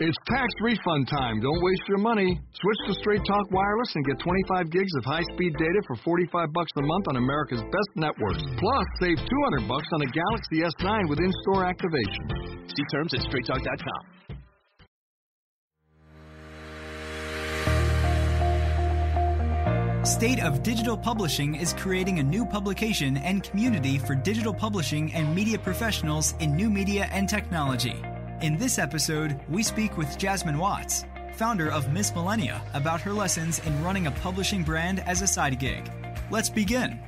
It's tax refund time. Don't waste your money. Switch to Straight Talk Wireless and get 25 gigs of high-speed data for 45 bucks a month on America's best networks. Plus, save 200 bucks on a Galaxy S9 with in-store activation. See terms at straighttalk.com. State of Digital Publishing is creating a new publication and community for digital publishing and media professionals in new media and technology. In this episode, we speak with Jasmine Watts, founder of Miss Millennia, about her lessons in running a publishing brand as a side gig. Let's begin.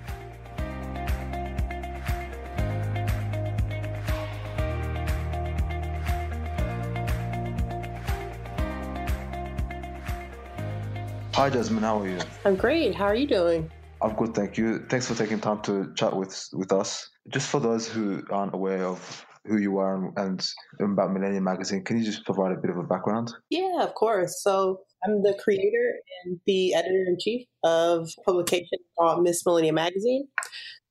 Hi, Jasmine. How are you? I'm great. How are you doing? I'm good, thank you. Thanks for taking time to chat with with us. Just for those who aren't aware of who you are and, and about Millennia Magazine. Can you just provide a bit of a background? Yeah, of course. So I'm the creator and the editor in chief of a publication called Miss Millennia Magazine.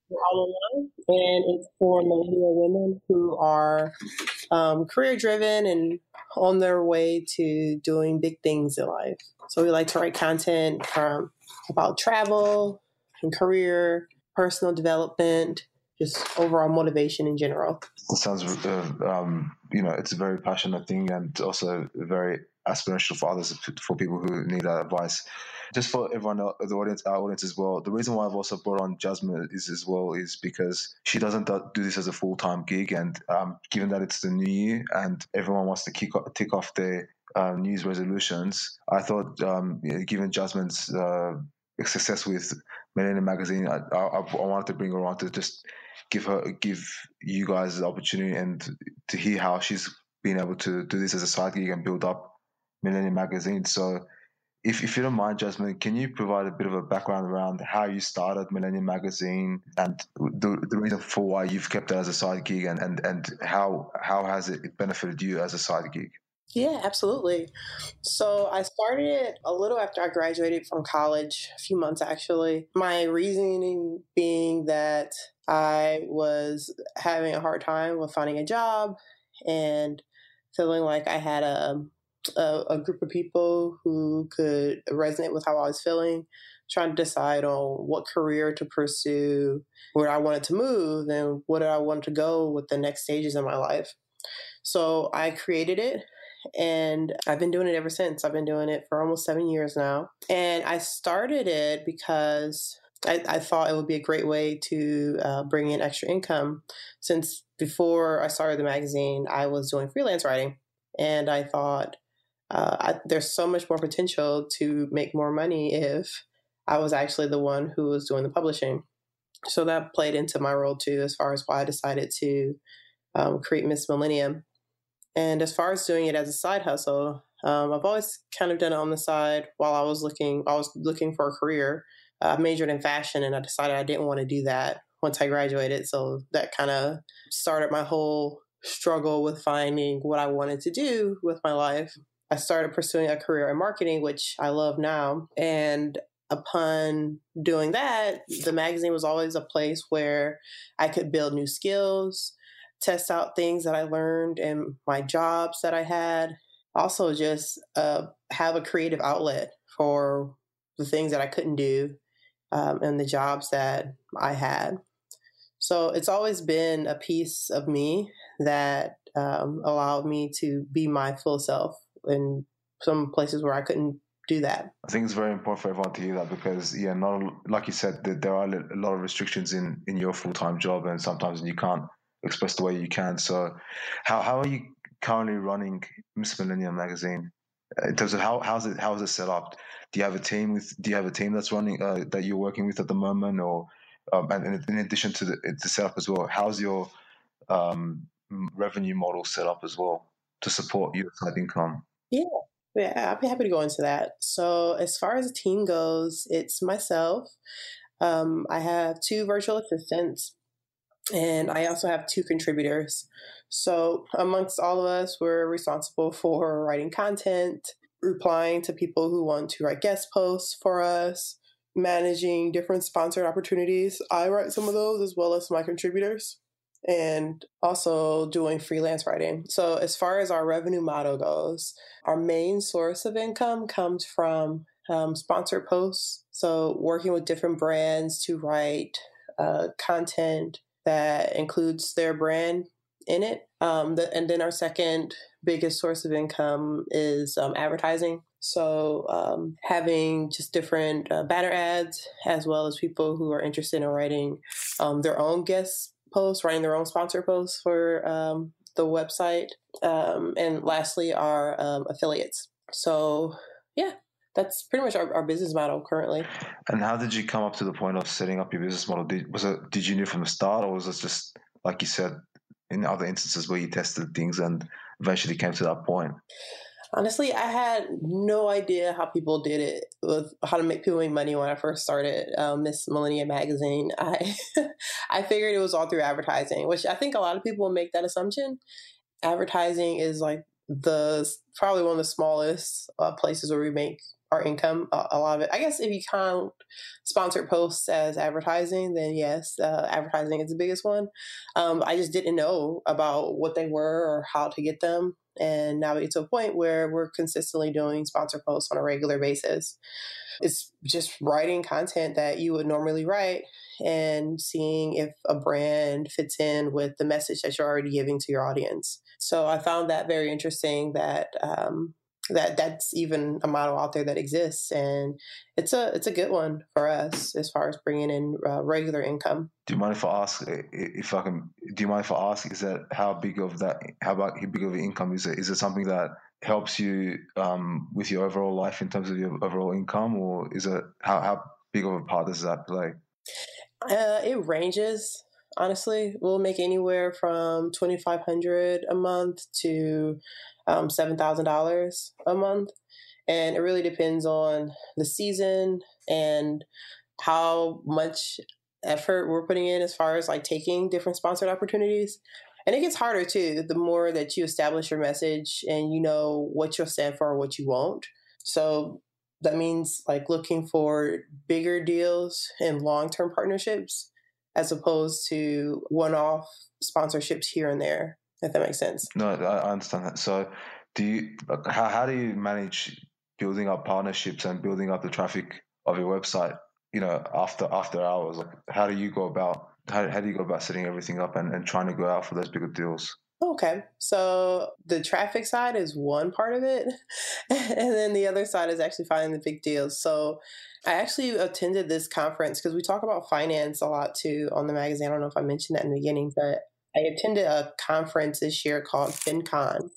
We're all online, and it's for millennial women who are um, career driven and on their way to doing big things in life. So we like to write content from about travel and career, personal development, just overall motivation in general. It sounds, uh, um, you know, it's a very passionate thing and also very aspirational for others, for people who need that advice. Just for everyone, the audience, our audience as well. The reason why I've also brought on Jasmine is as well is because she doesn't do this as a full time gig, and um, given that it's the new year and everyone wants to kick off, tick off their uh, news resolutions, I thought, um, given Jasmine's uh, success with Millennia Magazine, I, I, I, wanted to bring her on to just give her give you guys the opportunity and to hear how she's been able to do this as a side gig and build up Millennia Magazine. So, if, if you don't mind, Jasmine, can you provide a bit of a background around how you started Millennia Magazine and the, the reason for why you've kept it as a side gig and, and, and how how has it benefited you as a side gig? Yeah, absolutely. So I started it a little after I graduated from college, a few months actually. My reasoning being that I was having a hard time with finding a job and feeling like I had a, a, a group of people who could resonate with how I was feeling, trying to decide on what career to pursue, where I wanted to move, and what I wanted to go with the next stages in my life. So I created it and I've been doing it ever since. I've been doing it for almost seven years now. And I started it because I, I thought it would be a great way to uh, bring in extra income. Since before I started the magazine, I was doing freelance writing. And I thought uh, I, there's so much more potential to make more money if I was actually the one who was doing the publishing. So that played into my role too, as far as why I decided to um, create Miss Millennia. And as far as doing it as a side hustle, um, I've always kind of done it on the side while I was looking. I was looking for a career. I majored in fashion, and I decided I didn't want to do that once I graduated. So that kind of started my whole struggle with finding what I wanted to do with my life. I started pursuing a career in marketing, which I love now. And upon doing that, the magazine was always a place where I could build new skills, test out things that I learned in my jobs that I had. Also, just uh, have a creative outlet for the things that I couldn't do um, and the jobs that I had. So it's always been a piece of me that um, allowed me to be my full self in some places where I couldn't do that. I think it's very important for everyone to hear that because, yeah, not like you said, there are a lot of restrictions in in your full time job, and sometimes you can't express the way you can. So, how how are you currently running Miss Millennia magazine? In terms of how how's it how is it set up? Do you have a team with Do you have a team that's running uh, that you're working with at the moment, or um, and in addition to the, the setup as well, how's your um, revenue model set up as well to support your side income? Yeah, yeah, I'd be happy to go into that. So, as far as the team goes, it's myself. Um, I have two virtual assistants and I also have two contributors. So, amongst all of us, we're responsible for writing content, replying to people who want to write guest posts for us, managing different sponsored opportunities. I write some of those as well as my contributors. and also doing freelance writing. So, as far as our revenue model goes, our main source of income comes from um, sponsored posts. So, working with different brands to write uh, content that includes their brand in it. Um, the, and then our second biggest source of income is um, advertising. So, um, having just different uh, banner ads, as well as people who are interested in writing um, their own guest posts, writing their own sponsor posts for um, the website. Um, and lastly, our affiliates. So, yeah, that's pretty much our, our business model currently. And how did you come up to the point of setting up your business model? Did, was it did you know from the start, or was it just like you said in other instances where you tested things and eventually came to that point? Honestly, I had no idea how people did it with how to make people make money when I first started um, Miss Millennia magazine. I I figured it was all through advertising, which I think a lot of people make that assumption. Advertising is like the probably one of the smallest uh, places where we make our income. A, a, lot of it, I guess, if you count sponsored posts as advertising, then yes, uh, advertising is the biggest one. Um, I just didn't know about what they were or how to get them, and now it's to a point where we're consistently doing sponsor posts on a regular basis. It's just writing content that you would normally write and seeing if a brand fits in with the message that you're already giving to your audience. So I found that very interesting that um, that that's even a model out there that exists and it's a it's a good one for us as far as bringing in uh, regular income. Do you mind if i ask if i can do you mind if i ask is that how big of that how about how big of the income is it? Is it something that helps you um, with your overall life in terms of your overall income or is it how, how big of a part does that play? Uh, it ranges honestly. We'll make anywhere from 2500 a month to um, $7,000 a month. And it really depends on the season and how much effort we're putting in as far as like taking different sponsored opportunities. And it gets harder too, the more that you establish your message and you know what you'll stand for and what you won't. So that means like looking for bigger deals and long term partnerships as opposed to one off sponsorships here and there if that makes sense. No, I understand that. So, do you how how do you manage building up partnerships and building up the traffic of your website? You know, after after hours, like how do you go about how, how do you go about setting everything up and, and trying to go out for those bigger deals? Okay. So the traffic side is one part of it. and then the other side is actually finding the big deals. So I actually attended this conference because we talk about finance a lot too on the magazine. I don't know if I mentioned that in the beginning, but I attended a conference this year called FinCon,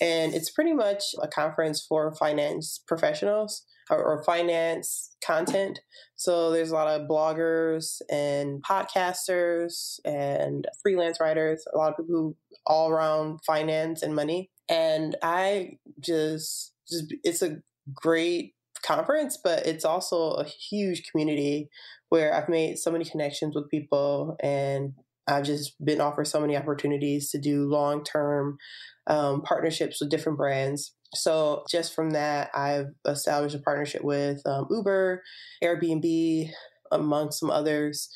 and it's pretty much a conference for finance professionals or, or finance content. So there's a lot of bloggers and podcasters and freelance writers, a lot of people all around finance and money. And I just, just it's a great conference, but it's also a huge community where I've made so many connections with people and I've just been offered so many opportunities to do long term um, partnerships with different brands. So, just from that, I've established a partnership with um, Uber, Airbnb, among some others,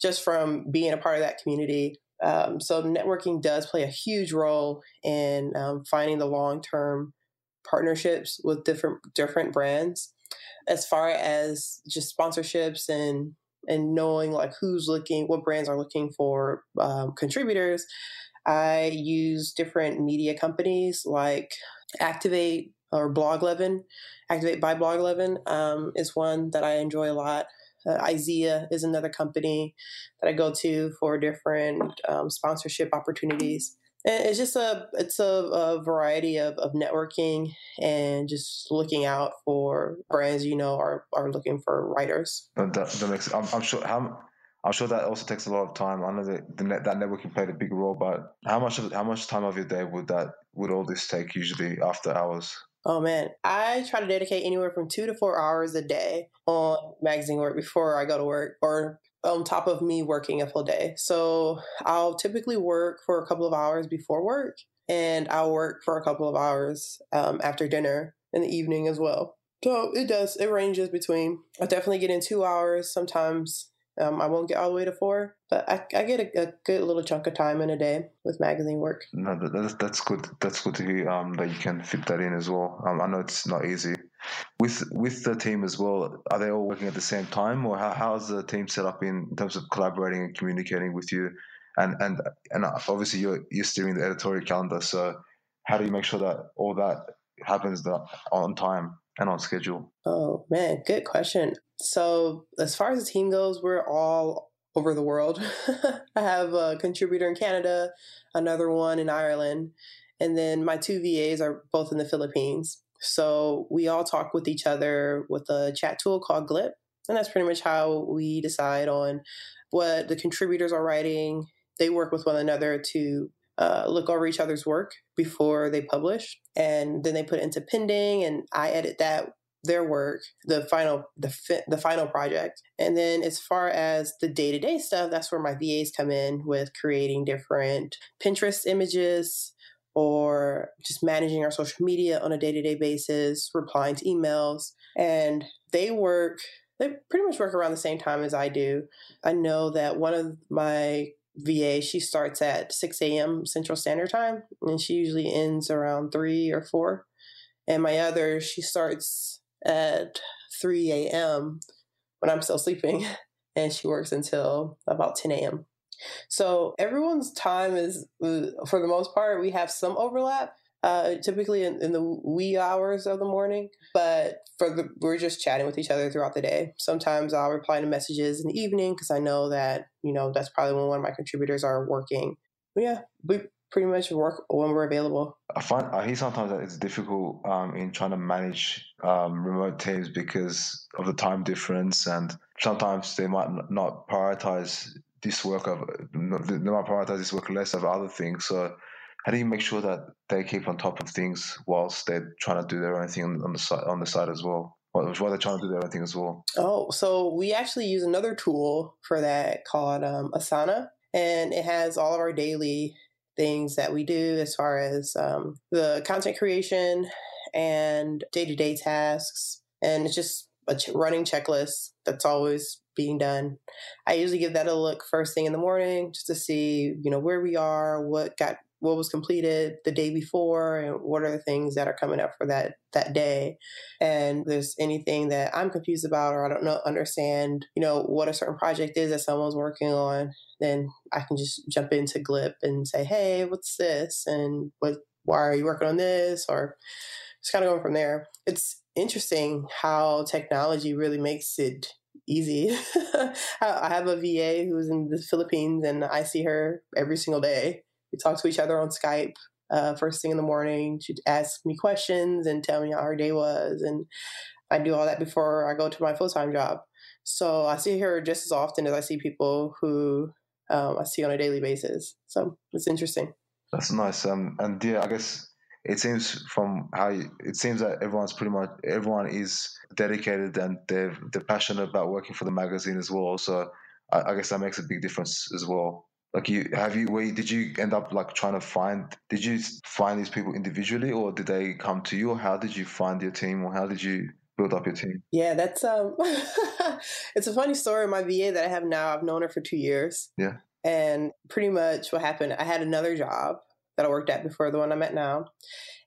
just from being a part of that community. Um, so, networking does play a huge role in um, finding the long term partnerships with different different brands. As far as just sponsorships and and knowing like who's looking, what brands are looking for um, contributors, I use different media companies like Activate or Bloglovin'. Activate by Bloglovin' um, is one that I enjoy a lot. Uh, is another company that I go to for different um, sponsorship opportunities it's just a it's a, a variety of, of networking and just looking out for brands you know are are looking for writers. That, that makes I'm, I'm sure how. I'm sure that also takes a lot of time. I know that the net, that networking played a big role, but how much of how much time of your day would that would all this take usually after hours? Oh man, I try to dedicate anywhere from two to four hours a day on magazine work before I go to work, or on top of me working a full day. So I'll typically work for a couple of hours before work, and I'll work for a couple of hours um, after dinner in the evening as well. So it does, it ranges between, I definitely get in two hours, sometimes Um, I won't get all the way to four, but I, I get a, a, good little chunk of time in a day with magazine work. No, that's that's good. That's good to hear. Um, that you can fit that in as well. Um, I know it's not easy. With with the team as well, are they all working at the same time, or how how's the team set up in terms of collaborating and communicating with you? And and and obviously you're you're steering the editorial calendar, so how do you make sure that all that happens on time and on schedule? Oh man, good question. So as far as the team goes, we're all over the world. I have a contributor in Canada, another one in Ireland, and then my two VAs are both in the Philippines. So we all talk with each other with a chat tool called Glip. And that's pretty much how we decide on what the contributors are writing. They work with one another to uh, look over each other's work before they publish, and then they put it into pending, and I edit that their work, the final the fi- the final project. And then as far as the day-to-day stuff, that's where my VAs come in with creating different Pinterest images or just managing our social media on a day-to-day basis, replying to emails. And they work they pretty much work around the same time as I do. I know that one of my VA, she starts at 6 a.m. Central Standard Time, and she usually ends around 3 or 4. And my other, she starts at 3 a.m. when I'm still sleeping, and she works until about 10 a.m. So everyone's time is, uh, for the most part, we have some overlap, uh, typically in, in, the wee hours of the morning. But for the, we're just chatting with each other throughout the day. Sometimes I'll reply to messages in the evening because I know that you know that's probably when one of my contributors are working. But yeah, we pretty much work when we're available. I find I hear sometimes that it's difficult um, in trying to manage um, remote teams because of the time difference, and sometimes they might not prioritize this work of they might prioritize this work less of other things. So how do you make sure that they keep on top of things whilst they're trying to do their own thing on the side on the side as well? While they're trying to do their own thing as well. Oh, so we actually use another tool for that called um, Asana, and it has all of our daily things that we do as far as um, the content creation and day to day tasks, and it's just a running checklist that's always being done. I usually give that a look first thing in the morning just to see, you know, where we are, what got what was completed the day before and what are the things that are coming up for that that day. And there's anything that i'm confused about or i don't know understand you know what a certain project is that someone's working on then i can just jump into glip and say hey what's this? And what why are you working on this? Or just kind of going from there. It's interesting how technology really makes it easy. I have a VA who's in the Philippines and I see her every single day we talk to each other on Skype uh, first thing in the morning. She'd ask me questions and tell me how her day was. And I do all that before I go to my full time job. So I see her just as often as I see people who um, I see on a daily basis. So it's interesting. That's nice. Um, and yeah, I guess it seems from how you, it seems that everyone's pretty much everyone is dedicated and they're they're passionate about working for the magazine as well. So I, I guess that makes a big difference as well. Like you have you where did you end up like trying to find did you find these people individually or did they come to you or how did you find your team or how did you build up your team? Yeah, that's um it's a funny story. My VA that I have now, I've known her for two years. Yeah. And pretty much what happened, I had another job that I worked at before the one I'm at now.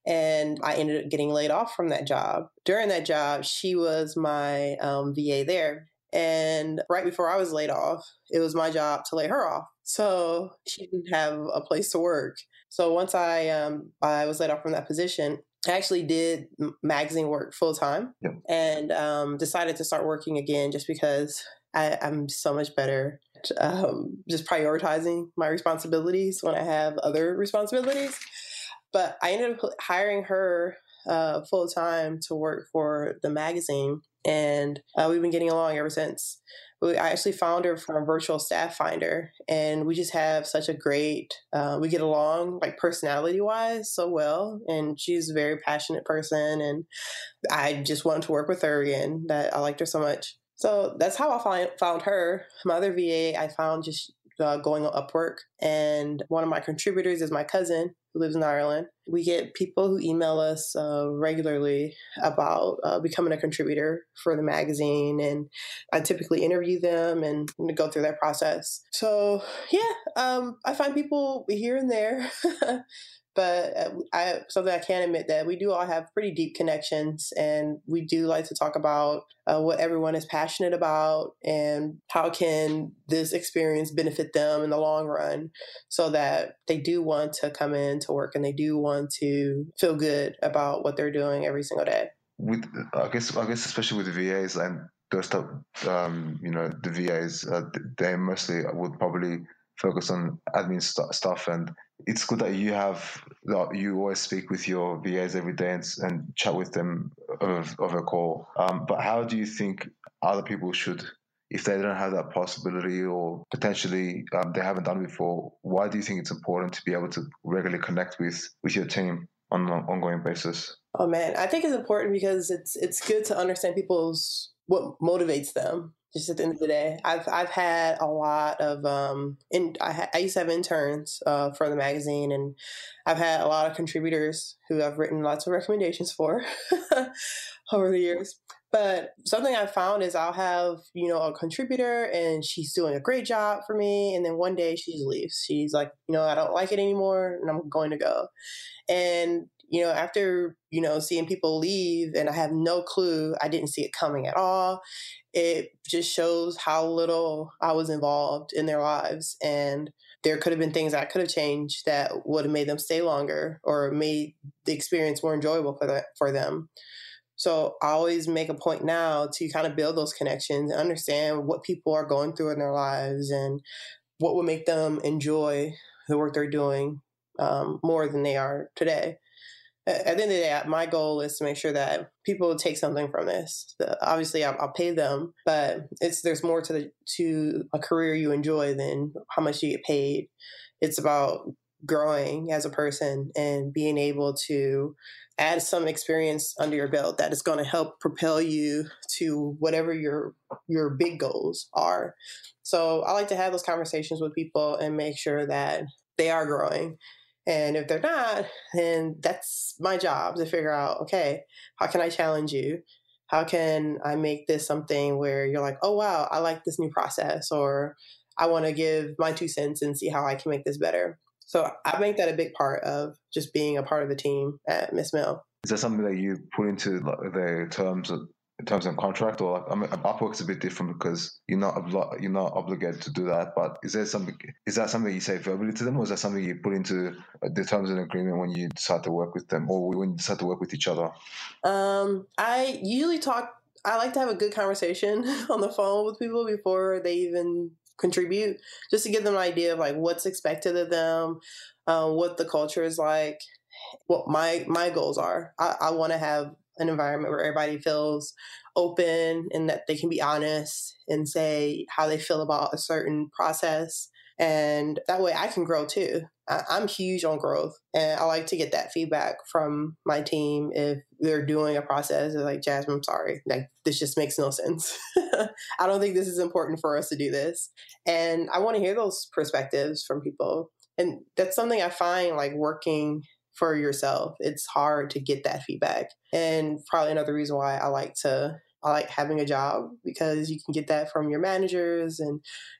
And I ended up getting laid off from that job. During that job, she was my um, VA there. And right before I was laid off, it was my job to lay her off. So she didn't have a place to work. So once I um, I was laid off from that position, I actually did magazine work full time yep. and um, decided to start working again just because I, am so much better um, just prioritizing my responsibilities when I have other responsibilities. But I ended up hiring her uh, full time to work for the magazine, and uh, we've been getting along ever since. I actually found her from Virtual Staff Finder, and we just have such a great. Uh, we get along like personality wise so well, and she's a very passionate person, and I just wanted to work with her again. That I liked her so much. So that's how I find, found her. My other VA, I found just uh, going on Upwork. And one of my contributors is my cousin who lives in Ireland. We get people who email us uh, regularly about uh, becoming a contributor for the magazine, and I typically interview them and go through that process. So yeah, um, I find people here and there but uh, I something I can admit that we do all have pretty deep connections, and we do like to talk about uh, what everyone is passionate about and how can this experience benefit them in the long run, so that they do want to come in to work and they do want to feel good about what they're doing every single day. With I guess I guess especially with the VAs and those stuff, um, you know, the VAs uh, they mostly would probably focus on admin st- stuff and it's good that you have that you always speak with your VAs every day and, and chat with them of a call. Um, but how do you think other people should, if they don't have that possibility or potentially um, they haven't done before, why do you think it's important to be able to regularly connect with with your team on an ongoing basis? Oh man, I think it's important because it's it's good to understand people's what motivates them just at the end of the day. I've I've had a lot of um I, ha- I used to have interns uh, for the magazine and I've had a lot of contributors who I've written lots of recommendations for over the years. But something I found is I'll have, you know, a contributor and she's doing a great job for me. And then one day she leaves. She's like, you know, I don't like it anymore and I'm going to go. And, you know, after, you know, seeing people leave and I have no clue, I didn't see it coming at all it just shows how little I was involved in their lives. And there could have been things I could have changed that would have made them stay longer or made the experience more enjoyable for, for them. So I always make a point now to kind of build those connections and understand what people are going through in their lives and what would make them enjoy the work they're doing um, more than they are today at the end of the day, my goal is to make sure that people take something from this. Obviously, I'll, I'll, pay them, but it's there's more to the to a career you enjoy than how much you get paid. It's about growing as a person and being able to add some experience under your belt that is going to help propel you to whatever your your big goals are. So I like to have those conversations with people and make sure that they are growing and if they're not, then that's my job to figure out okay, how can I challenge you? How can I make this something where you're like, oh, wow, I like this new process, or I want to give my two cents and see how I can make this better. So I make that a big part of just being a part of the team at Miss Mill. Is that something that you put into the terms of terms and contract, or I mean, Upwork's a bit different because you're not obli- you're not obligated to do that. But is there something? Is that something you say verbally to them, or is that something you put into the terms and agreement when you decide to work with them, or when you decide to work with each other? Um, I usually talk. I like to have a good conversation on the phone with people before they even contribute, just to give them an idea of like what's expected of them, uh, what the culture is like, what my my goals are. I, I want to have an environment where everybody feels open and that they can be honest and say how they feel about a certain process. And that way I can grow too. I, am huge on growth and I like to get that feedback from my team if they're doing a process. They're like, Jasmine, I'm sorry. Like, this just makes no sense. I don't think this is important for us to do this. And I want to hear those perspectives from people. And that's something I find like working for yourself. It's hard to get that feedback. And probably another reason why I like to I like having a job because you can get that from your managers and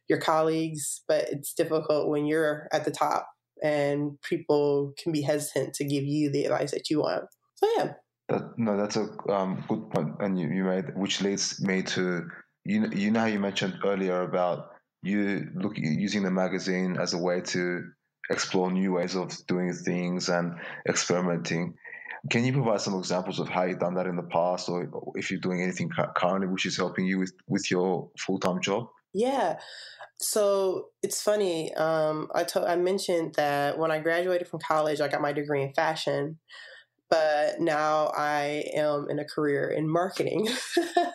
your colleagues, but it's difficult when you're at the top and people can be hesitant to give you the advice that you want. So yeah. That, no, that's a um, good point, and you, you made which leads me to you. You know how you mentioned earlier about you look using the magazine as a way to explore new ways of doing things and experimenting. Can you provide some examples of how you've done that in the past, or if you're doing anything currently which is helping you with with your full time job? Yeah. So it's funny. Um, I told I mentioned that when I graduated from college, I got my degree in fashion, but now I am in a career in marketing.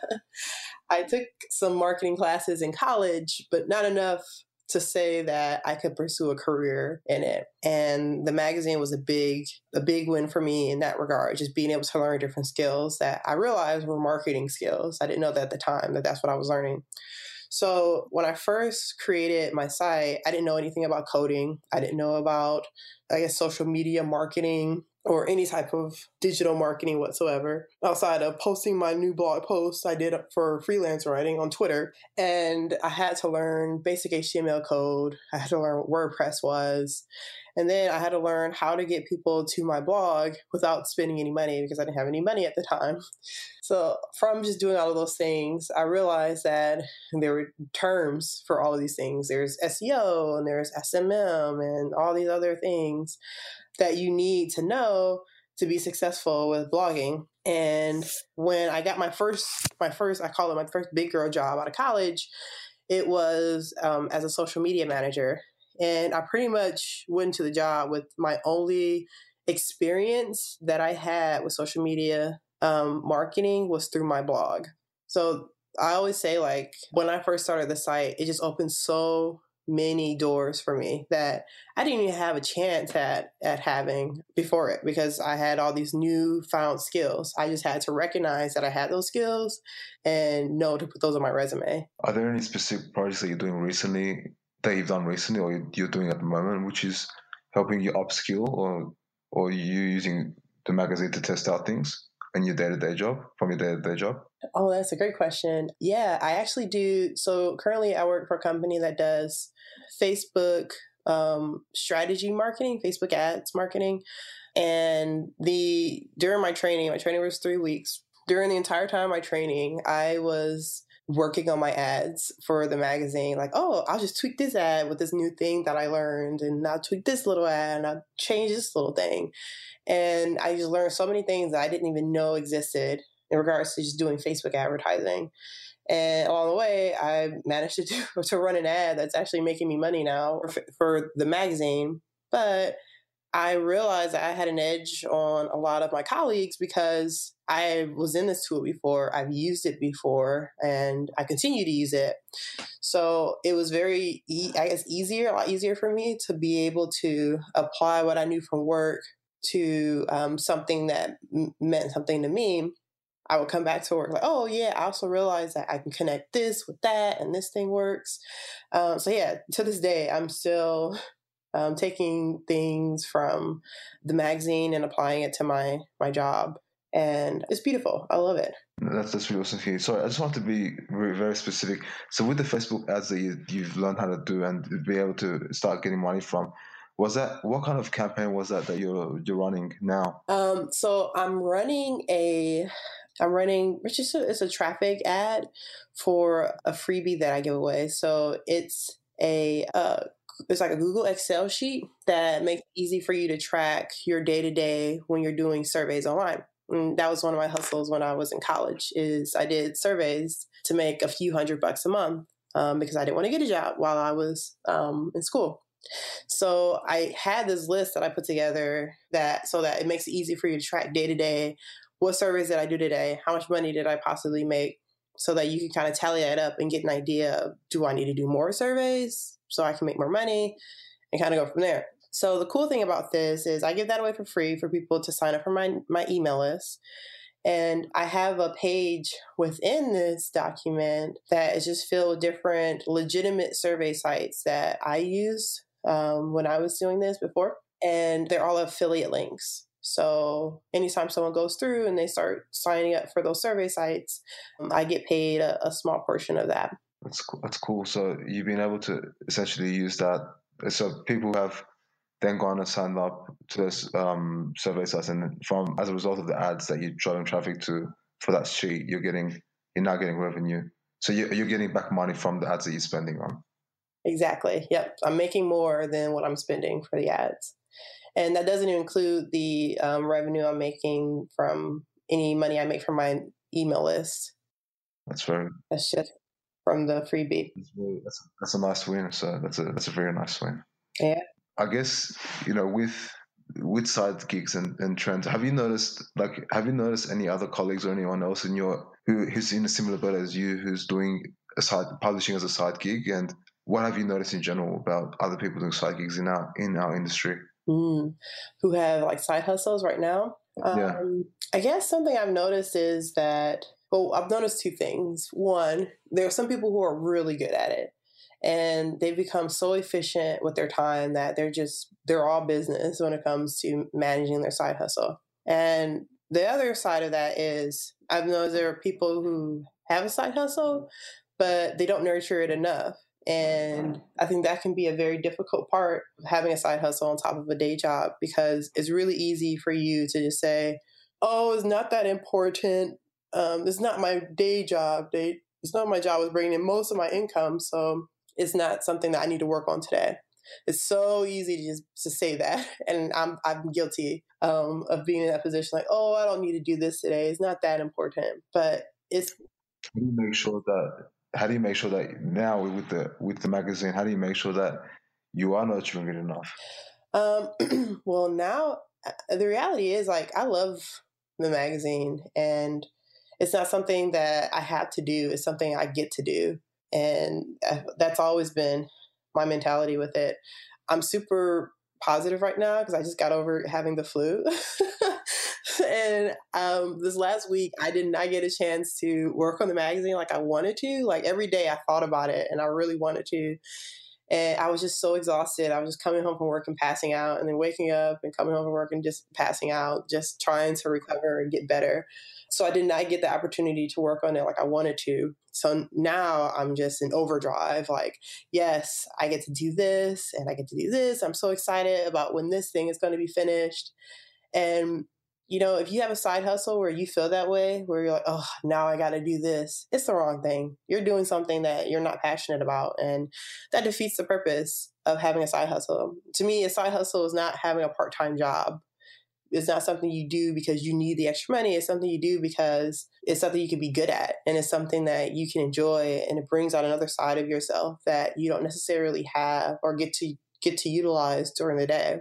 I took some marketing classes in college, but not enough to say that I could pursue a career in it. And the magazine was a big, a big win for me in that regard, just being able to learn different skills that I realized were marketing skills. I didn't know that at the time that that's what I was learning. So when I first created my site, I didn't know anything about coding. I didn't know about, I guess, social media marketing or any type of digital marketing whatsoever outside of posting my new blog posts I did for freelance writing on Twitter. And I had to learn basic HTML code. I had to learn what WordPress was. And then I had to learn how to get people to my blog without spending any money because I didn't have any money at the time. So, from just doing all of those things, I realized that there were terms for all of these things. There's SEO and there's SMM and all these other things that you need to know to be successful with blogging. And when I got my first, my first, I call it my first big girl job out of college, it was um, as a social media manager. And I pretty much went to the job with my only experience that I had with social media um, marketing was through my blog. So I always say, like, when I first started the site, it just opened so many doors for me that I didn't even have a chance at at having before it because I had all these new found skills. I just had to recognize that I had those skills and know to put those on my resume. Are there any specific projects that you're doing recently that you've done recently or you're doing at the moment which is helping you upskill or or you using the magazine to test out things in your day-to-day job from your day-to-day job? Oh, that's a great question. Yeah, I actually do. So currently, I work for a company that does Facebook um, strategy marketing, Facebook ads marketing, and the during my training, my training was three weeks. During the entire time my training, I was working on my ads for the magazine. Like, oh, I'll just tweak this ad with this new thing that I learned, and I'll tweak this little ad, and I'll change this little thing. And I just learned so many things that I didn't even know existed in regards to just doing Facebook advertising. And along the way, I managed to do, to run an ad that's actually making me money now for, for the magazine. But I realized I had an edge on a lot of my colleagues because I was in this tool before, I've used it before, and I continue to use it. So it was very, I guess, easier, a lot easier for me to be able to apply what I knew from work to um, something that m- meant something to me I would come back to work like, oh yeah, I also realized that I can connect this with that, and this thing works. Um, so yeah, to this day, I'm still um, taking things from the magazine and applying it to my my job, and it's beautiful. I love it. That's that's really awesome for you. Sorry, I just want to be very, very specific. So with the Facebook ads that you, you've learned how to do and be able to start getting money from, was that what kind of campaign was that that you're you're running now? Um, so I'm running a I'm running, which is a, it's a traffic ad for a freebie that I give away. So it's a uh, it's like a Google Excel sheet that makes it easy for you to track your day to day when you're doing surveys online. And that was one of my hustles when I was in college. Is I did surveys to make a few hundred bucks a month um, because I didn't want to get a job while I was um, in school. So I had this list that I put together that so that it makes it easy for you to track day to day what surveys did I do today? How much money did I possibly make? So that you can kind of tally that up and get an idea of do I need to do more surveys so I can make more money and kind of go from there. So the cool thing about this is I give that away for free for people to sign up for my, my email list. And I have a page within this document that is just filled with different legitimate survey sites that I used um, when I was doing this before. And they're all affiliate links. So anytime someone goes through and they start signing up for those survey sites, um, I get paid a, a, small portion of that. That's cool. That's cool. So you've been able to essentially use that. So people have then gone and signed up to this um, survey sites, and from as a result of the ads that you're driving traffic to for that sheet, you're getting you're now getting revenue. So you're, you're getting back money from the ads that you're spending on. Exactly. Yep. I'm making more than what I'm spending for the ads and that doesn't include the um, revenue I'm making from any money I make from my email list. That's very. That's just from the freebie. That's, very, that's, a, that's a nice win. So that's a that's a very nice win. Yeah. I guess you know with with side gigs and, and trends, have you noticed like have you noticed any other colleagues or anyone else in your who who's in a similar boat as you who's doing a side publishing as a side gig and what have you noticed in general about other people doing side gigs in our in our industry? Mm, who have like side hustles right now. Um, yeah. I guess something I've noticed is that Well, I've noticed two things. One, there are some people who are really good at it and they've become so efficient with their time that they're just they're all business when it comes to managing their side hustle. And the other side of that is I've noticed there are people who have a side hustle, but they don't nurture it enough. And I think that can be a very difficult part of having a side hustle on top of a day job because it's really easy for you to just say, oh, it's not that important. Um, it's not my day job. It's not my job. It's bringing in most of my income. So it's not something that I need to work on today. It's so easy to just to say that, and I'm I'm guilty um, of being in that position. Like, oh, I don't need to do this today. It's not that important, but it's. Do you make sure that? How do you make sure that now with the with the magazine? How do you make sure that you are nurturing it enough? Um, well, now uh, the reality is like I love the magazine, and it's not something that I have to do. It's something I get to do, and uh, that's always been my mentality with it. I'm super positive right now because I just got over having the flu. and um, this last week, I did not get a chance to work on the magazine like I wanted to. Like every day, I thought about it and I really wanted to. And I was just so exhausted. I was just coming home from work and passing out, and then waking up and coming home from work and just passing out, just trying to recover and get better. So I did not get the opportunity to work on it like I wanted to. So now I'm just in overdrive. Like, yes, I get to do this and I get to do this. I'm so excited about when this thing is going to be finished. And, you know, if you have a side hustle where you feel that way, where you're like, oh, now I got to do this, it's the wrong thing. You're doing something that you're not passionate about. And that defeats the purpose of having a side hustle. To me, a side hustle is not having a part time job it's not something you do because you need the extra money. It's something you do because it's something you can be good at and it's something that you can enjoy and it brings out another side of yourself that you don't necessarily have or get to get to utilize during the day.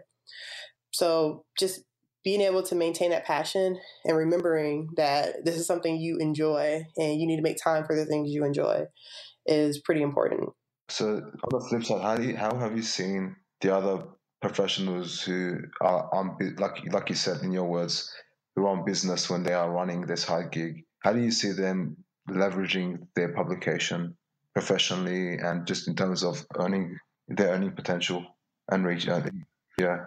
So just being able to maintain that passion and remembering that this is something you enjoy and you need to make time for the things you enjoy is pretty important. So on the flip side, how, you, how have you seen the other professionals who are on, like like you said in your words, who are on business when they are running this high gig. How do you see them leveraging their publication professionally and just in terms of earning their earning potential and reach? Uh, yeah.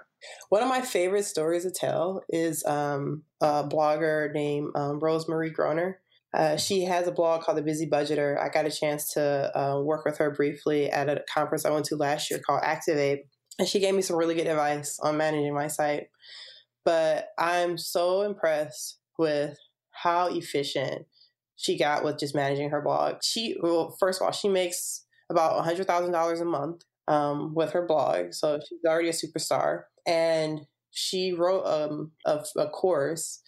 One of my favorite stories to tell is um, a blogger named um, Rosemarie Groner. Uh, she has a blog called The Busy Budgeter. I got a chance to uh, work with her briefly at a conference I went to last year called Activate and she gave me some really good advice on managing my site. But I'm so impressed with how efficient she got with just managing her blog. She, well, first of all, she makes about $100,000 a month um, with her blog. So she's already a superstar. And she wrote um, a, a course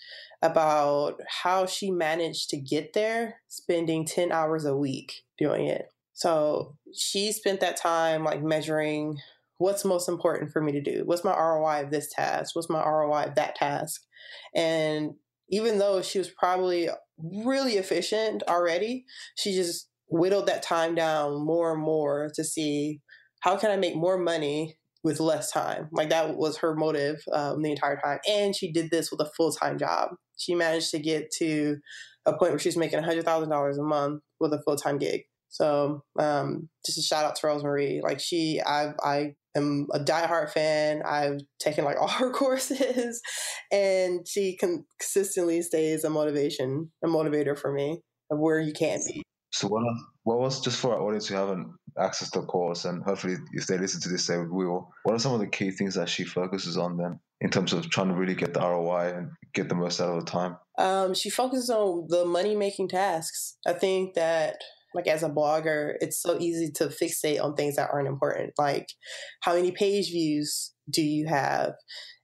about how she managed to get there, spending 10 hours a week doing it. So she spent that time like measuring what's most important for me to do? What's my ROI of this task? What's my ROI of that task? And even though she was probably really efficient already, she just whittled that time down more and more to see how can I make more money with less time. Like that was her motive um, the entire time. And she did this with a full time job. She managed to get to a point where she's making $100,000 a month with a full time gig. So um, just a shout out to Rosemarie. Like she, I, I am a diehard fan. I've taken like all her courses, and she consistently stays a motivation, a motivator for me of where you can be. So what? What was just for our audience who haven't accessed the course, and hopefully if they listen to this, they will. What are some of the key things that she focuses on then, in terms of trying to really get the ROI and get the most out of the time? Um, she focuses on the money making tasks. I think that like as a blogger, it's so easy to fixate on things that aren't important. Like how many page views do you have?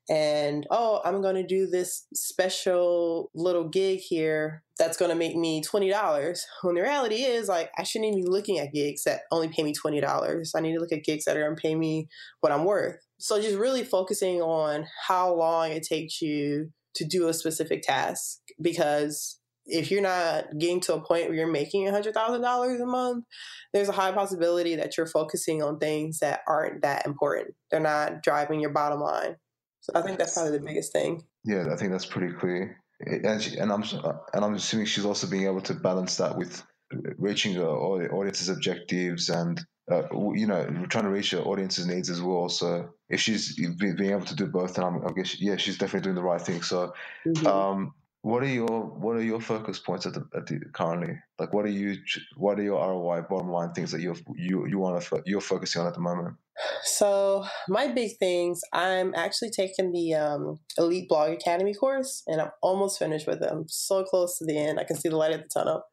And oh, I'm going to do this special little gig here that's going to make me $20. When the reality is, like, I shouldn't even be looking at gigs that only pay me $20. I need to look at gigs that are going to pay me what I'm worth. So just really focusing on how long it takes you to do a specific task because if you're not getting to a point where you're making $100,000 a month, there's a high possibility that you're focusing on things that aren't that important. They're not driving your bottom line. So I think that's probably the biggest thing. Yeah, I think that's pretty clear. and she, and I'm and I'm assuming she's also being able to balance that with reaching her audience's objectives and uh, you know trying to reach her audience's needs as well. So if she's being able to do both, then I'm, I guess yeah, she's definitely doing the right thing. So, mm-hmm. um, what are your what are your focus points at the, at the currently? Like, what are you what are your ROI bottom line things that you you you want to you're focusing on at the moment? So my big things, I'm actually taking the um, Elite Blog Academy course, and I'm almost finished with them. So close to the end, I can see the light at the tunnel.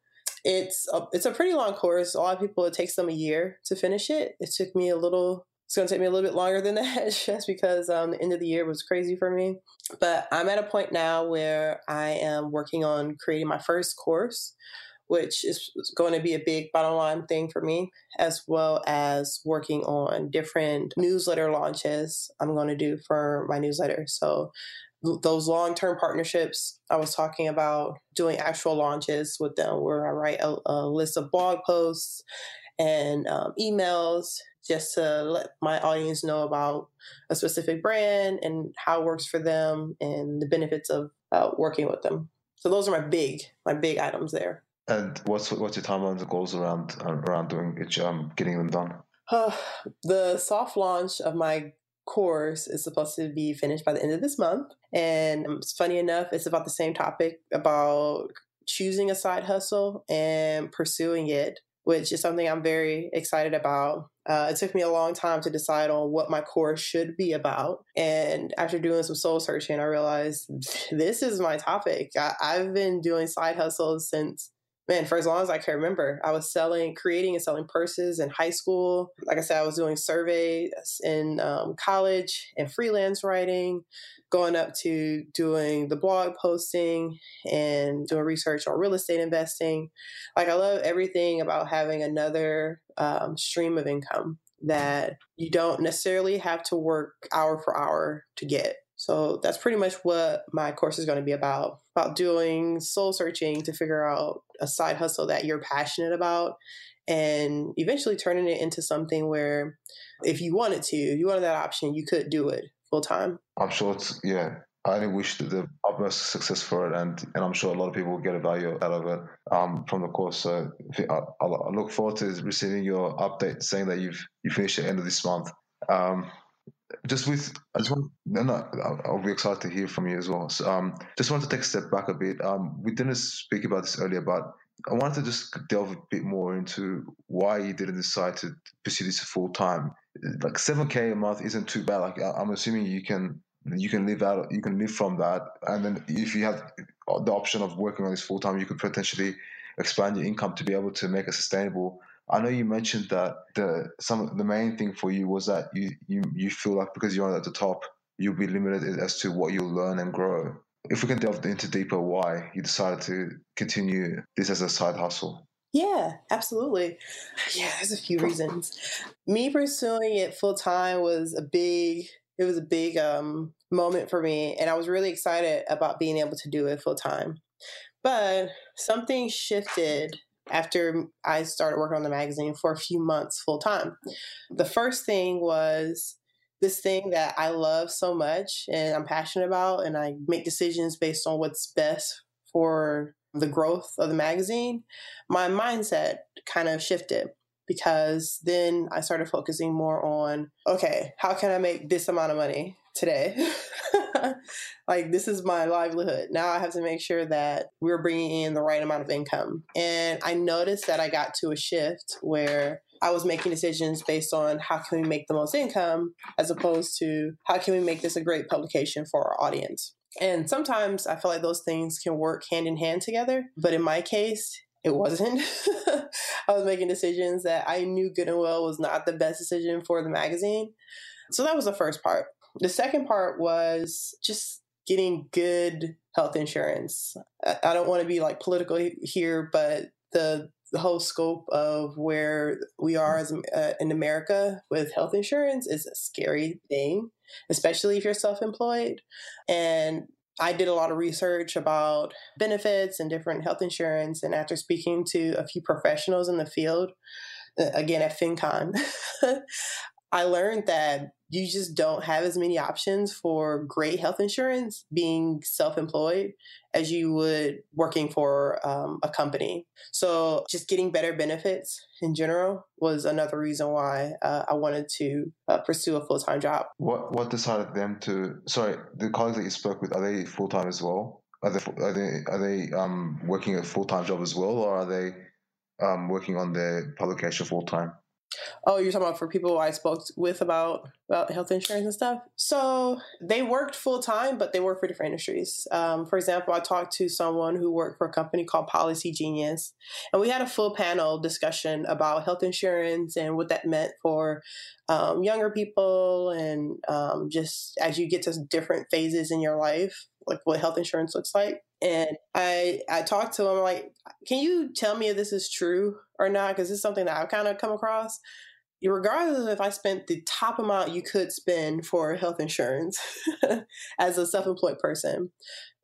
It's a, it's a pretty long course. A lot of people it takes them a year to finish it. It took me a little. It's going to take me a little bit longer than that, just because um, the end of the year was crazy for me. But I'm at a point now where I am working on creating my first course, which is going to be a big bottom line thing for me, as well as working on different newsletter launches I'm going to do for my newsletter. So those long-term partnerships i was talking about doing actual launches with them where i write a, a list of blog posts and um, emails just to let my audience know about a specific brand and how it works for them and the benefits of uh, working with them. So those are my big my big items there. And what's what's your timeline and goals around around doing it um, getting them done? Uh, the soft launch of my course is supposed to be finished by the end of this month. And it's funny enough, it's about the same topic about choosing a side hustle and pursuing it, which is something I'm very excited about. Uh, it took me a long time to decide on what my course should be about. And after doing some soul searching, I realized this is my topic. I, I've been doing side hustles since man, for as long as I can remember, I was selling, creating and selling purses in high school. Like I said, I was doing surveys in um, college and freelance writing, going up to doing the blog posting and doing research on real estate investing. Like, I love everything about having another um, stream of income that you don't necessarily have to work hour for hour to get. So that's pretty much what my course is going to be about about doing soul searching to figure out a side hustle that you're passionate about and eventually turning it into something where if you wanted to, if you wanted that option, you could do it full time. I'm sure it's, yeah. I only wish the utmost success for it, and, and I'm sure a lot of people will get a value out of it um, from the course. So I, I look forward to receiving your update saying that you've you finished at the end of this month. Um, just with I just want no no I'll, I'll, be excited to hear from you as well. So, um, just want to take a step back a bit. Um, we didn't speak about this earlier, but I wanted to just delve a bit more into why you didn't decide to pursue this full time. Like seven k a month isn't too bad. Like I'm assuming you can you can live out you can live from that, and then if you have the option of working on this full time, you could potentially expand your income to be able to make it sustainable I know you mentioned that the some the main thing for you was that you you, you feel like because you're at the top, you'll be limited as to what you'll learn and grow. If we can delve into deeper why you decided to continue this as a side hustle. Yeah, absolutely. Yeah, there's a few reasons. Me pursuing it full time was a big it was a big um, moment for me and I was really excited about being able to do it full time. But something shifted after I started working on the magazine for a few months full time. The first thing was this thing that I love so much and I'm passionate about, and I make decisions based on what's best for the growth of the magazine. My mindset kind of shifted because then I started focusing more on okay, how can I make this amount of money today? like this is my livelihood. Now I have to make sure that we're bringing in the right amount of income. And I noticed that I got to a shift where I was making decisions based on how can we make the most income as opposed to how can we make this a great publication for our audience. And sometimes I feel like those things can work hand in hand together. But in my case, it wasn't. I was making decisions that I knew good and well was not the best decision for the magazine. So that was the first part. The second part was just getting good health insurance. I don't want to be like political here, but the the whole scope of where we are as uh, in America with health insurance is a scary thing, especially if you're self-employed. And I did a lot of research about benefits and different health insurance. And after speaking to a few professionals in the field, again at FinCon, I learned that you just don't have as many options for great health insurance being self employed as you would working for um, a company. So just getting better benefits in general was another reason why uh, I wanted to uh, pursue a full time job. What what decided them to? Sorry, the colleagues that you spoke with are they full time as well? Are they are they are they um, working a full time job as well, or are they um, working on their publication full time? Oh, you're talking about for people I spoke with about about health insurance and stuff. So they worked full time, but they work for different industries. Um, for example, I talked to someone who worked for a company called Policygenius, and we had a full panel discussion about health insurance and what that meant for um, younger people, and um, just as you get to different phases in your life, like what health insurance looks like. And I I talked to him like, can you tell me if this is true or not? Because it's something that I've kind of come across. Regardless of if I spent the top amount you could spend for health insurance as a self-employed person,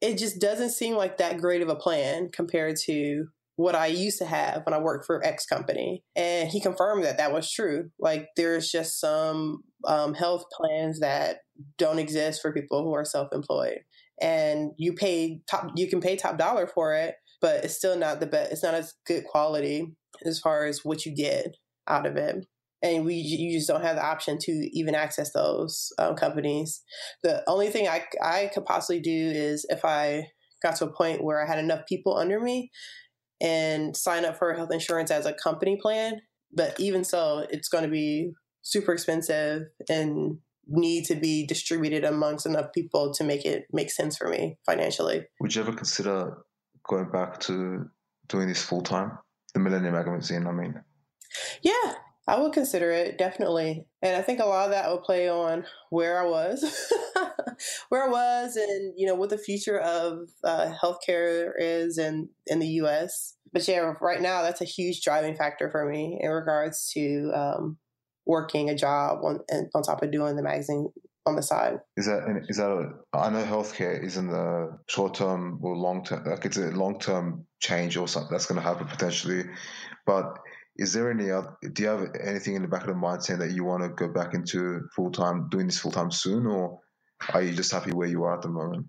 it just doesn't seem like that great of a plan compared to what I used to have when I worked for X company. And he confirmed that that was true. Like there's just some um, health plans that don't exist for people who are self-employed and you pay top you can pay top dollar for it but it's still not the best it's not as good quality as far as what you get out of it. And we you just don't have the option to even access those um, companies. The only thing I, I could possibly do is if i got to a point where i had enough people under me and sign up for health insurance as a company plan but even so it's going to be super expensive and need to be distributed amongst enough people to make it make sense for me financially. Would you ever consider going back to doing this full time? The Millennia Magazine, I mean. Yeah, I would consider it definitely, and I think a lot of that would play on where I was, where I was, and you know what the future of uh, healthcare is in in the U.S. But yeah, right now that's a huge driving factor for me in regards to um, working a job on on top of doing the magazine on the side. Is that is that a, I know healthcare isn't a short term or long term like it's a long term change or something that's going to happen potentially, but is there any other, do you have anything in the back of the mind saying that you want to go back into full time doing this full time soon or are you just happy where you are at the moment?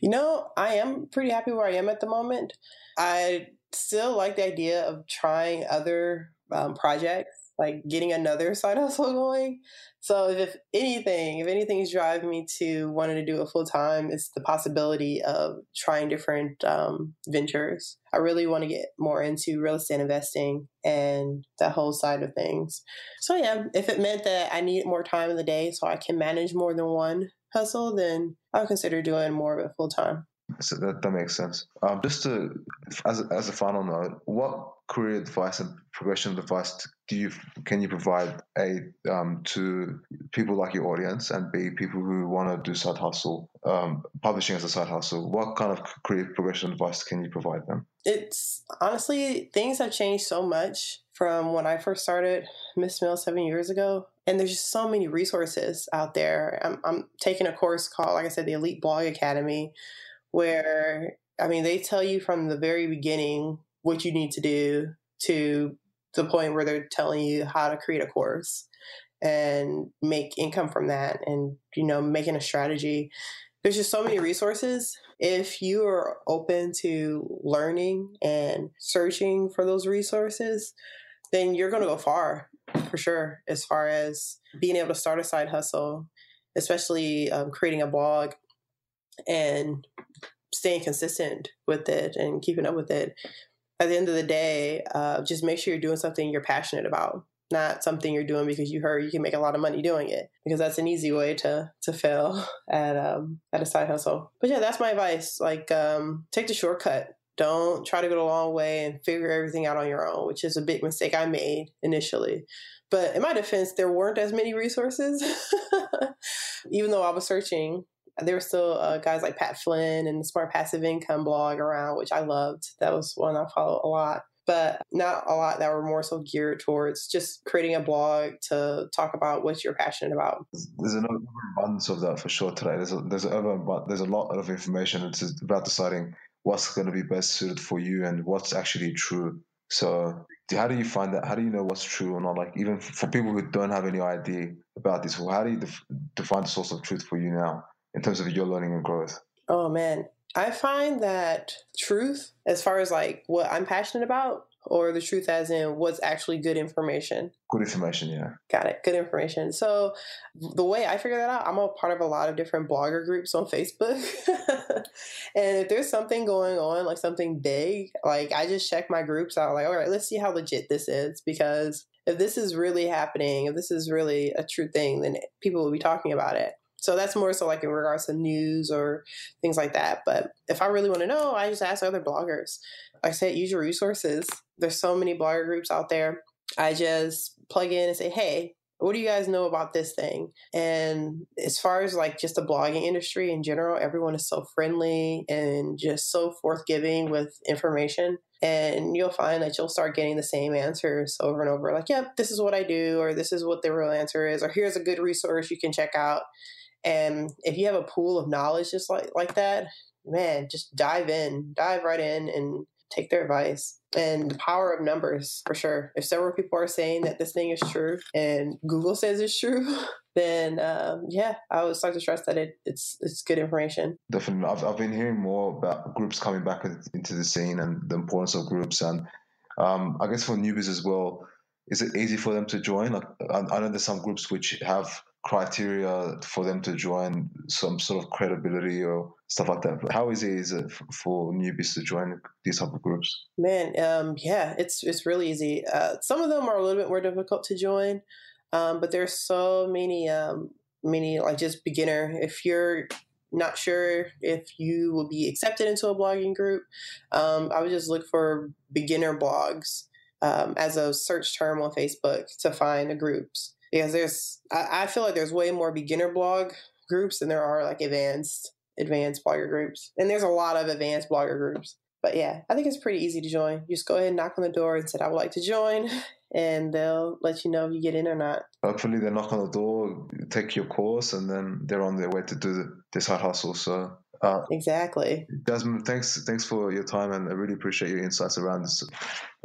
You know, I am pretty happy where I am at the moment. I still like the idea of trying other um, projects like getting another side hustle going. So if anything, if anything is driving me to wanting to do it full time, it's the possibility of trying different um, ventures. I really want to get more into real estate investing and that whole side of things. So yeah, if it meant that I need more time in the day so I can manage more than one hustle, then I would consider doing more of it full time. So that, that makes sense. Um, just to, as, as a final note, what career advice and progression advice do you can you provide a um, to people like your audience and b people who want to do side hustle, um, publishing as a side hustle? What kind of career progression advice can you provide them? It's honestly things have changed so much from when I first started Miss Mill seven years ago. And there's just so many resources out there. I'm, I'm taking a course called, like I said, the Elite Blog Academy, where I mean, they tell you from the very beginning what you need to do to the point where they're telling you how to create a course and make income from that and, you know, making a strategy. There's just so many resources. If you are open to learning and searching for those resources, then you're going to go far for sure as far as being able to start a side hustle, especially um, creating a blog and staying consistent with it and keeping up with it. At the end of the day, uh, just make sure you're doing something you're passionate about, not something you're doing because you heard you can make a lot of money doing it. Because that's an easy way to to fail at um, at a side hustle. But yeah, that's my advice. Like, um, take the shortcut. Don't try to go the long way and figure everything out on your own, which is a big mistake I made initially. But in my defense, there weren't as many resources. Even though I was searching there were still uh, guys like Pat Flynn and the Smart Passive Income blog around, which I loved. That was one I followed a lot, but not a lot that were more so geared towards just creating a blog to talk about what you're passionate about. There's an overabundance of that for sure today. There's a, there's over, there's a lot of information. It's about deciding what's going to be best suited for you and what's actually true. So how do you find that? How do you know what's true or not? Like even for people who don't have any idea about this, how do you def- define the source of truth for you now? In terms of your learning and growth? Oh man, I find that truth, as far as like what I'm passionate about, or the truth as in what's actually good information. Good information, yeah. Got it. Good information. So the way I figure that out, I'm a part of a lot of different blogger groups on Facebook. and if there's something going on, like something big, like I just check my groups out, like, all right, let's see how legit this is. Because if this is really happening, if this is really a true thing, then people will be talking about it. So that's more so like in regards to news or things like that. But if I really want to know, I just ask other bloggers. I said, use your resources. There's so many blogger groups out there. I just plug in and say, hey, what do you guys know about this thing? And as far as like just the blogging industry in general, everyone is so friendly and just so forthgiving with information. And you'll find that you'll start getting the same answers over and over like, yep, this is what I do, or this is what the real answer is, or here's a good resource you can check out. And if you have a pool of knowledge just like, like that, man, just dive in, dive right in and take their advice. And the power of numbers for sure. If several people are saying that this thing is true and Google says it's true, then um, yeah, I would start to trust that it, it's it's good information. Definitely, I've I've been hearing more about groups coming back into the scene and the importance of groups, and um, I guess for newbies as well. Is it easy for them to join? Like I, I know there's some groups which have criteria for them to join some sort of credibility or stuff like that. But how easy is it for newbies to join these type of groups? Man, um, yeah, it's it's really easy. Uh, some of them are a little bit more difficult to join, um, but there's so many um, many like just beginner. If you're not sure if you will be accepted into a blogging group, um, I would just look for beginner blogs um, as a search term on Facebook to find the groups because there's I, I feel like there's way more beginner blog groups than there are like advanced advanced blogger groups, and there's a lot of advanced blogger groups. But yeah, I think it's pretty easy to join. You just go ahead and knock on the door and said, I would like to join, and they'll let you know if you get in or not. Hopefully, they knock on the door, take your course, and then they're on their way to do the, this side hustle. So, uh, exactly. Desmond, thanks thanks for your time, and I really appreciate your insights around this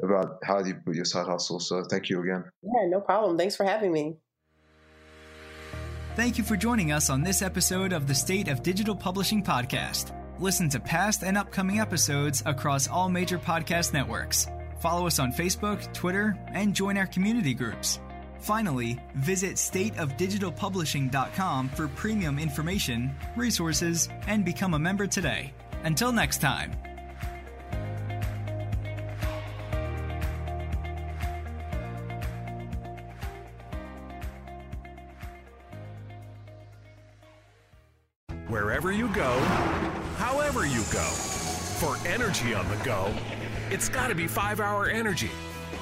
about how you put your side hustle. So, thank you again. Yeah, no problem. Thanks for having me. Thank you for joining us on this episode of the State of Digital Publishing podcast. Listen to past and upcoming episodes across all major podcast networks. Follow us on Facebook, Twitter, and join our community groups. Finally, visit stateofdigitalpublishing.com for premium information, resources, and become a member today. Until next time. Wherever you go, however you go, for energy on the go, it's got to be 5 Hour Energy.